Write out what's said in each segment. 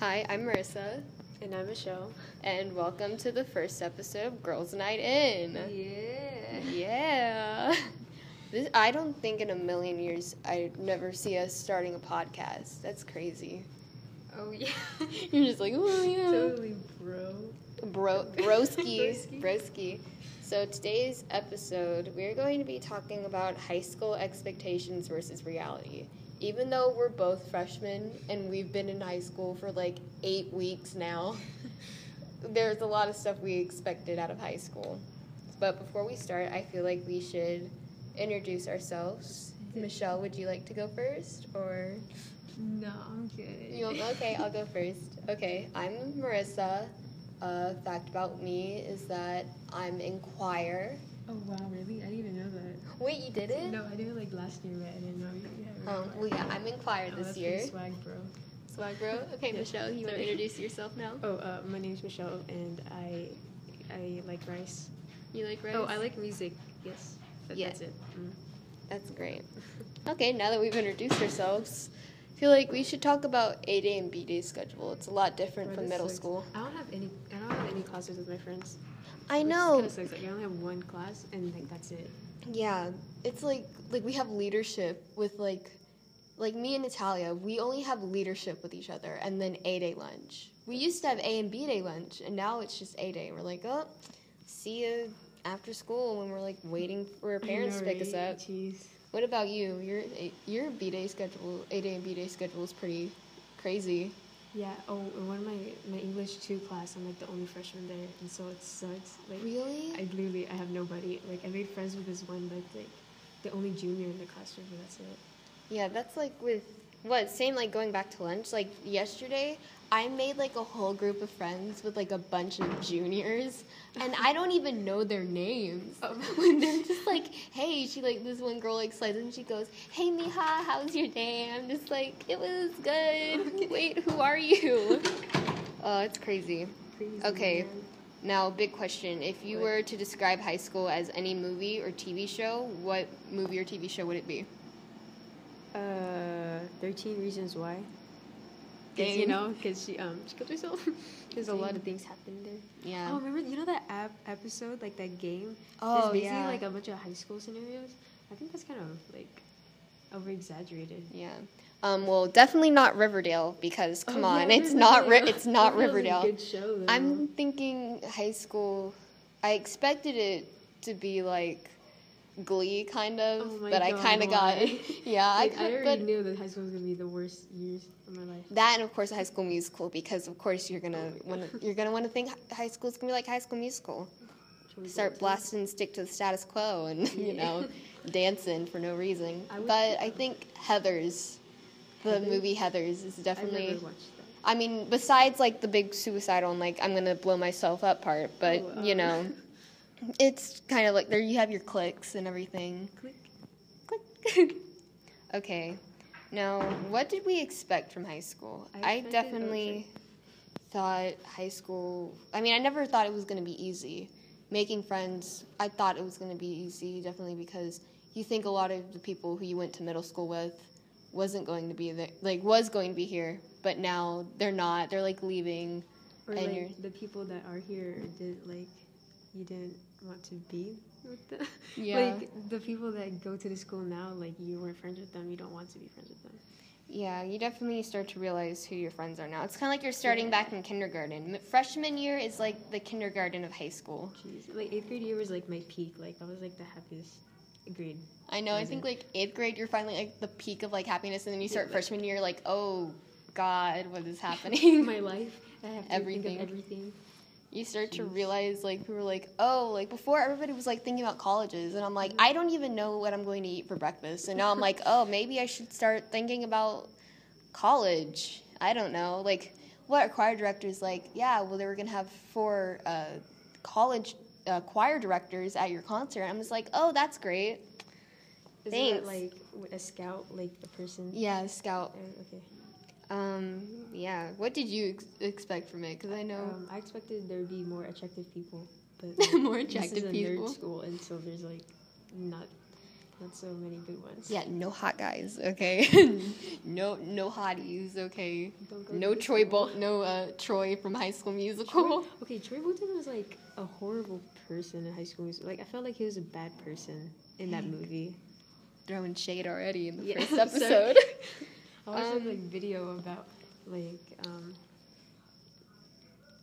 Hi, I'm Marissa, And I'm Michelle. and welcome to the first episode of Girls Night In. Yeah. Yeah. This, I don't think in a million years I'd never see us starting a podcast. That's crazy. Oh yeah. You're just like, oh yeah. totally, bro. Bro, broski, Broski. broski. So today's episode, we're going to be talking about high school expectations versus reality. Even though we're both freshmen and we've been in high school for like eight weeks now, there's a lot of stuff we expected out of high school. But before we start, I feel like we should introduce ourselves. Michelle, would you like to go first, or No, I'm good. you want, okay? I'll go first. Okay, I'm Marissa. Uh, fact about me is that I'm in choir. Oh wow, really? I didn't even know that. Wait, you did it? No, I did it like last year, but I didn't know you had Um, well, yeah, I'm in choir oh, this year. swag, bro. Swag bro. Okay, Michelle, you want to introduce yourself now? Oh, uh, my name's Michelle, and I I like rice. You like rice? Oh, I like music. Yes. That, Yeah. That's it. Mm. That's great. Okay, now that we've introduced ourselves, I feel like we should talk about A day and B day schedule. It's a lot different from middle sucks. school. I don't have any. I don't have any classes with my friends. I know. Kind of. Like I only have one class, and like that's it. Yeah, it's like like we have leadership with like like me and Natalia. We only have leadership with each other, and then A day lunch. We used to have A and B day lunch, and now it's just A day. We're like, oh, see you after school when we're like waiting for our parents know, to pick us up. Jeez. What about you? Your your B day schedule, A day and B day schedule is pretty crazy. Yeah. Oh, in one of my my English two class, I'm like the only freshman there, and so it sucks. Like Really? I literally I have nobody. Like I made friends with this one, but like the only junior in the classroom, and that's it. Yeah, that's like with what same like going back to lunch. Like yesterday, I made like a whole group of friends with like a bunch of juniors, and I don't even know their names. Oh. When they're just like, "Hey," she like this one girl like slides and she goes, "Hey, Miha, how's your day?" I'm just like, "It was good." Wait, who are you? Oh, it's crazy. Crazy, Okay. man. Now, big question: If you What? were to describe high school as any movie or TV show, what movie or TV show would it be? Uh, Thirteen Reasons Why. 'Cause, you know, because she um she killed herself. There's a lot of things happening there. Yeah. Oh, remember you know that app episode like that game? Oh, It's basically yeah. like a bunch of high school scenarios. I think that's kind of like over exaggerated. Yeah. Um, well, definitely not Riverdale because come Oh, on, yeah, it's not ri- Riverdale. it's not Riverdale's a Riverdale. Good show. Though. I'm thinking high school. I expected it to be like Glee, kind of, Oh but I kind of got yeah. Like, I I could, already but knew that high school was gonna be the worst years of my life. that and of course High School Musical because of course you're gonna want you're gonna want to think hi- high school's gonna be like High School Musical. Start blasting, stick to the status quo, and you know, dancing for no reason. I But I think Heathers, the movie Heathers, is definitely. never watched that. I mean, besides like the big suicidal and like I'm gonna blow myself up part, but Oh, you uh. know, it's kind of like there you have your clicks and everything. Click. Click. okay, now what did we expect from high school? I I, definitely thought high school. I mean, I never thought it was gonna be easy. Making friends, I thought it was gonna be easy, definitely because you think a lot of the people who you went to middle school with wasn't going to be there, like was going to be here, but now they're not. They're like leaving. Or And like the people that are here did like you didn't want to be with them. Yeah. like the people that go to the school now, like you weren't friends with them, you don't want to be friends with them. Yeah, you definitely start to realize who your friends are now. It's kind of like you're starting Yeah. back in kindergarten. Freshman year is like the kindergarten of high school. Jeez. Like eighth grade year was like my peak. Like I was like the happiest grade. I know. I think like eighth grade, you're finally like the peak of like happiness, and then you start like- freshman year, like, oh God, what is happening? In my life. I have to Everything. think of everything. You start to realize like people were like, oh, like before everybody was like thinking about colleges, and I'm like, Mm-hmm. I don't even know what I'm going to eat for breakfast, and now I'm like, oh, maybe I should start thinking about college. I don't know, like what our choir directors like. Yeah, well, they were gonna have four uh, college uh, choir directors at your concert. I'm just like, oh, that's great. Is Thanks. that like a scout, like a person? Yeah, a scout. Uh, okay. Um, yeah. What did you ex- expect from it? Because I know. Um, I expected there would be more attractive people, but like, More this is attractive a people. Nerd school, and so there's like not not so many good ones. Yeah, no hot guys, okay? no no hotties, okay? No Troy. Bol- no uh Troy from High School Musical. Okay, Troy Bolton was like a horrible person in high school. Musical. Like I felt like he was a bad person in that movie. Throwing shade already in the Yeah, first episode. I watched Um, a like video about like um.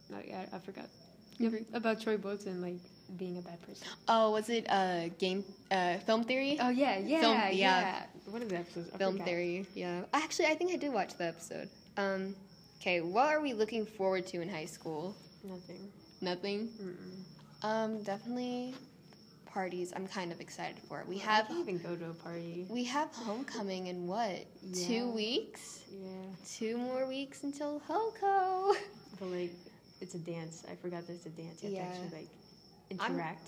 Like I, I forgot. Yep, about Troy Bolton and like being a bad person. oh, was it uh game uh film theory? Oh yeah, yeah, Film- yeah. yeah. One of the episodes. I film forgot. theory, yeah. Actually, I think I did watch the episode. Um, okay, what are we looking forward to in high school? Nothing. Nothing. Mm-mm. Um, definitely parties. I'm kind of excited for it. We I have can't even go to a party. we have homecoming in what two weeks? Yeah, Two more weeks until Hoco. but like it's a dance. I forgot that it's a dance. You have Yeah. to actually like I'm- interact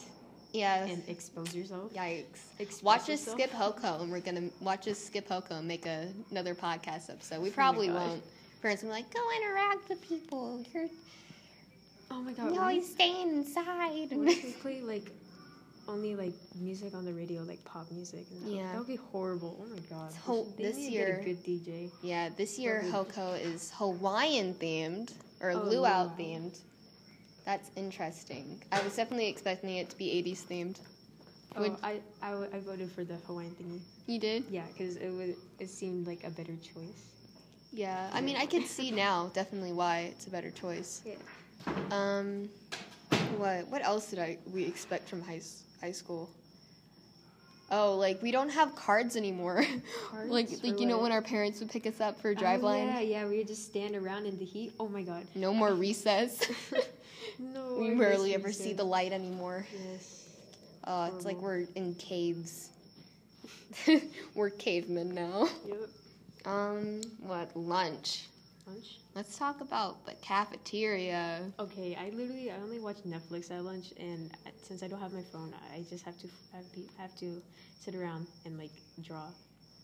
Yeah. and expose yourself. Yikes. Express Watch us skip Hoco, and we're gonna watch us skip Hoco and make a, another podcast episode. We Oh probably God. won't. Parents will be like, "Go interact with people. You're, Oh my god. you're always staying inside." We like only like music on the radio, like pop music? And Yeah. that would be horrible. Oh my god. Ho- They this year- good DJ. yeah, this year. Hoco is Hawaiian themed or Oh, luau luau. themed. That's interesting. I was definitely expecting it to be 80s themed. Oh, Would- I, I, w- I voted for the Hawaiian thingy. You did? Yeah, because it would it seemed like a better choice. Yeah. I mean, I could see now definitely why it's a better choice. Yeah. Um, what what else did I we expect from high s- high school? Oh, like we don't have cards anymore. Cards like like you know when our parents would pick us up for Oh, driveline. yeah, yeah. We would just stand around in the heat. Oh my god. No more recess. no. we rarely ever see the light anymore. Yes. Uh, it's like we're in caves. we're cavemen now. Yep. Um, what lunch? Lunch. Let's talk about the cafeteria. Okay, I literally I only watch Netflix at lunch, and since I don't have my phone, I just have to have, be, have to sit around and like draw.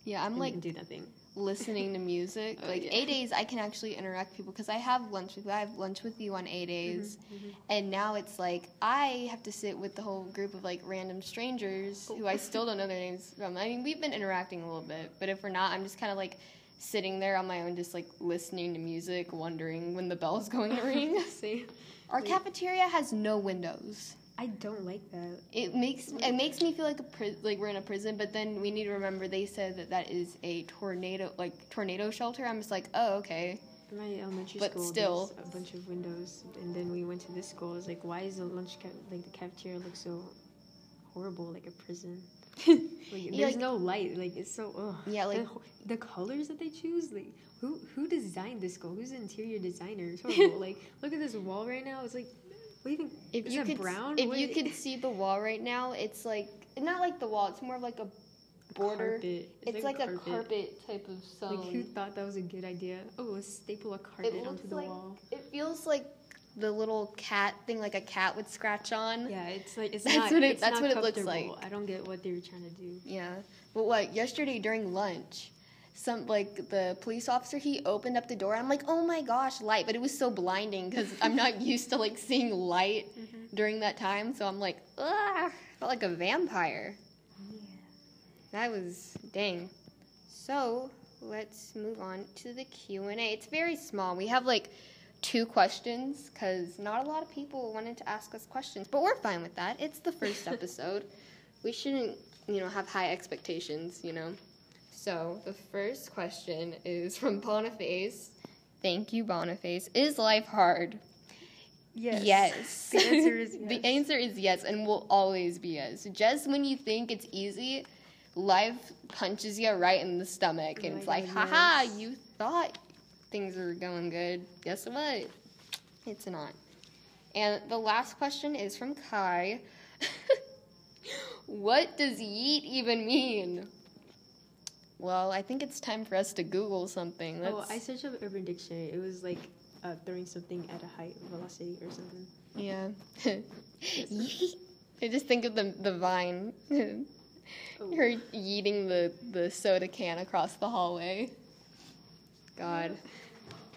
Yeah, I'm like do nothing. listening to music. Oh, like yeah. A days, I can actually interact people because I have lunch with I have lunch with you on A days, Mm-hmm, and now it's like I have to sit with the whole group of like random strangers who I still don't know their names from. I mean, we've been interacting a little bit, but if we're not, I'm just kind of like sitting there on my own, just like listening to music, wondering when the bell's going to ring. See, Our Wait. cafeteria has no windows. I don't like that. It makes it makes me feel like a pri- like we're in a prison, but then we need to remember they said that that is a tornado like tornado shelter. I'm just like, oh okay. My elementary But school, still. a bunch of windows, and then we went to this school. It's like, why is the lunch ca- like the cafeteria look so horrible, like a prison? Like, there's like- no light. Like it's so. Ugh. Yeah, like- the, the colors that they choose. Like who who designed this school? Who's the interior designer? It's horrible. like look at this wall right now. It's like, what do you think? If is you could brown? if What- you could see the wall right now, it's like not like the wall. It's more of like a border. Carpet. It's, like, a carpet type of something. Like who thought that was a good idea? Oh, let's staple a carpet onto the like wall. it feels like the little cat thing, like a cat would scratch on. Yeah, it's like it's That's not. what it- that's what it looks like. I don't get what they were trying to do. Yeah. But what yesterday during lunch, some like the police officer he opened up the door. I'm like, oh my gosh, light! But it was so blinding because I'm not used to like seeing light mm-hmm. during that time. So I'm like, ugh, felt like a vampire. Yeah, that was dang. So let's move on to the Q and A. It's very small. We have like two questions because not a lot of people wanted to ask us questions, but we're fine with that. It's the first episode. We shouldn't, you know, have high expectations, you know. So the first question is from Boniface. Thank you, Boniface. Is life hard? Yes. The answer is yes. the yes. answer is yes and will always be yes. Just when you think it's easy, life punches you right in the stomach Oh and my it's like, God, haha, yes. you thought things are going good. Guess what? It's not. And the last question is from Kai. what does yeet even mean? Well, I think it's time for us to Google something. Oh, Let's- I searched up Urban Dictionary. It was like uh, throwing something at a height velocity or something. Yeah. I just think of the the vine. Oh. Her yeeting the, the soda can across the hallway. God.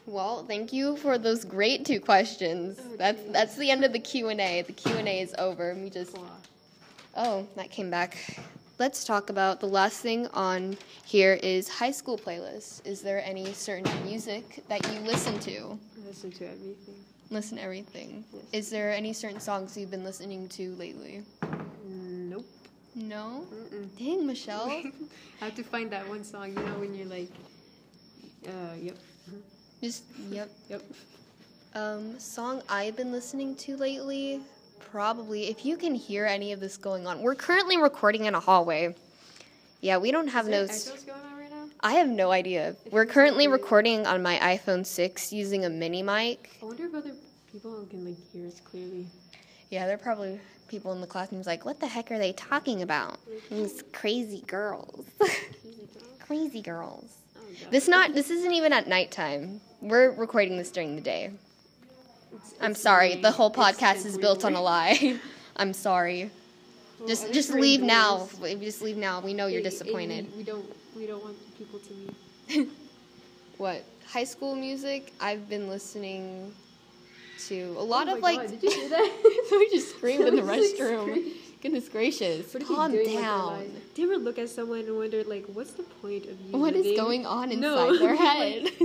Well, thank you for those great two questions. Oh, That's geez. that's the end of the Q and A. The Q and A is over. We just oh that came back. let's talk about the last thing on here is high school playlists. Is there any certain music that you listen to? I listen to everything. Listen to everything. Yes. Is there any certain songs you've been listening to lately? Nope. No? Mm-mm. Dang, Michelle. I have to find that one song. You know when you're like, uh, yep, Just, yep. yep. Um, song I've been listening to lately, probably, if you can hear any of this going on. We're currently recording in a hallway. Yeah, we don't have Is no. echoes going on right now? I have no idea. It We're currently like recording on my iPhone 6 using a mini mic. I wonder if other people can like hear us clearly. Yeah, there are probably people in the classrooms like, what the heck are they talking about? These crazy girls. crazy girls. This not this isn't even at nighttime. We're recording this during the day. It's- I'm it's sorry. The whole podcast is built on a lie. I'm sorry. Well, Just just leave now. Just leave now. We know you're disappointed. we, we don't we don't want people to leave. What? High school music? I've been listening to a lot Oh of like God, did you hear that? Somebody just screamed in the restroom. screamed. Goodness gracious. What are Calm doing with their down. lives? Do you ever look at someone and wonder, like, what's the point of you What is living? going on inside No. their head?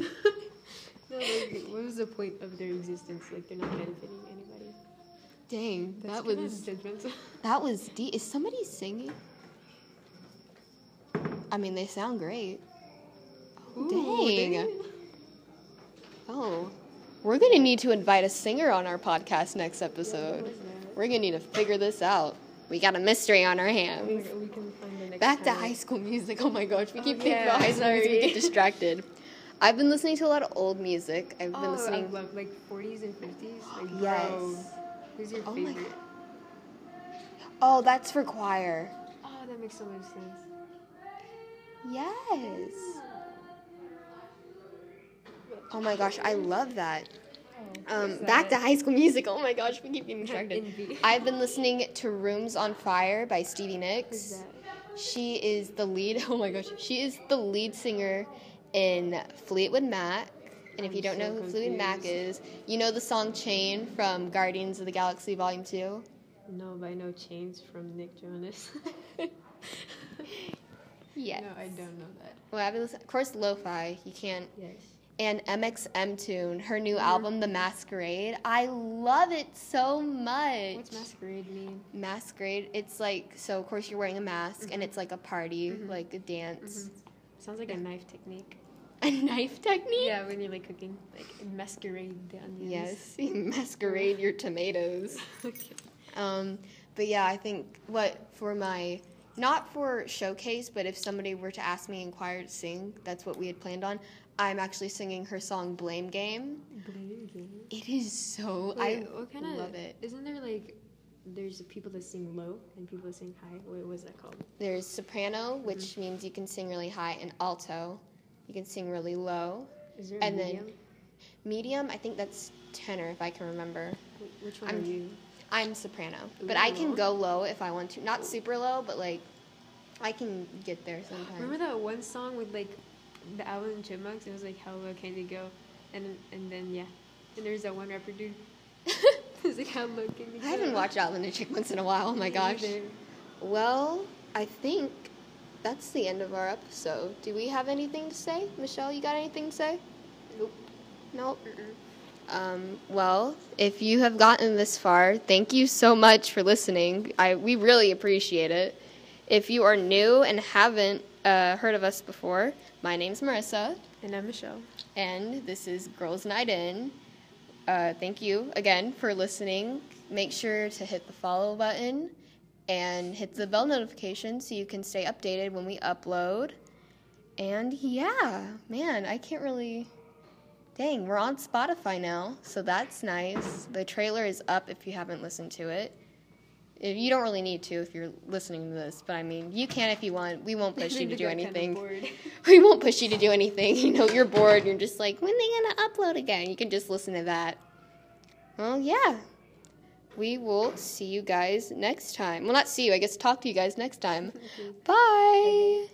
no, like, what was the point of their existence? Like, they're not benefiting anybody. Dang, That's that was judgmental. that was deep. Is somebody singing? I mean, they sound great. Oh, Ooh, dang. dang. Oh, we're gonna need to invite a singer on our podcast next episode. What was that? We're gonna need to figure this out. We got a mystery on our Oh hands. God, we can find the next Back to high school music. Oh my gosh, we keep Oh, thinking about high school music. We get distracted. I've been listening to a lot of old music. I've been Oh, listening. I love like 40s and 50s. Like, Yes. Bro, who's your Oh my favorite? Oh, that's for choir. Oh, that makes so much sense. Yes. Oh my gosh, I love that. Um, back to high school music. Oh my gosh, we keep getting distracted. I've been listening to Rooms on Fire by Stevie Nicks. She is the lead. Oh my gosh, she is the lead singer in Fleetwood Mac. And if you don't know who Fleetwood Mac is, you know the song Chain from Guardians of the Galaxy Volume 2? No, but I know Chains from Nick Jonas. Yes. No, I don't know that. Well, I've been listening, of course, Lo-Fi. You can't Yes. And mxmtoon, her new Mhm. album, The Masquerade. I love it so much. What's masquerade mean? Masquerade? It's like so. Of course, you're wearing a mask, and Mhm. it's like a party, Mhm. like a dance, Sounds like a knife technique. a knife technique. Yeah, when you're like cooking, like masquerade the onions. Yes, you masquerade your tomatoes. okay. Um, but yeah, I think what for my not for showcase, but if somebody were to ask me in choir to sing, that's what we had planned on. I'm actually singing her song "Blame Game." Blame game. It is so Wait, I what kind of love it. Isn't there like there's people that sing low and people that sing high? Wait, what's that called? There's soprano, mm-hmm. which means you can sing really high, and alto, you can sing really low. Is there a And then- medium? Medium, I think that's tenor, if I can remember. Which one I'm- are you? I'm soprano, but I can go low if I want to. Not super low, but like I can get there sometimes. Remember that one song with like the Alvin and Chipmunks? It was like how low can they go? And and then yeah, and there's that one rapper dude. It's like how low can they go? I haven't watched Alvin and Chipmunks in a while. Oh my gosh. Well, I think that's the end of our episode. Do we have anything to say, Michelle? You got anything to say? Nope. Nope. Mm-mm. Um, well, if you have gotten this far, thank you so much for listening. I we really appreciate it. If you are new and haven't uh, heard of us before, my name's Marissa, And I'm Michelle. and this is Girls Night In. Uh, thank you again for listening. Make sure to hit the follow button and hit the bell notification so you can stay updated when we upload. And yeah, man, I can't really. Dang, we're on Spotify now, so that's nice. The trailer is up if you haven't listened to it. If you don't really need to if you're listening to this, but I mean, you can if you want. We won't push you to do anything. We won't push you to do anything. You know, you're bored. You're just like, when they gonna upload again? You can just listen to that. Well, yeah. We will see you guys next time. Well, not see you. I guess talk to you guys next time. Bye.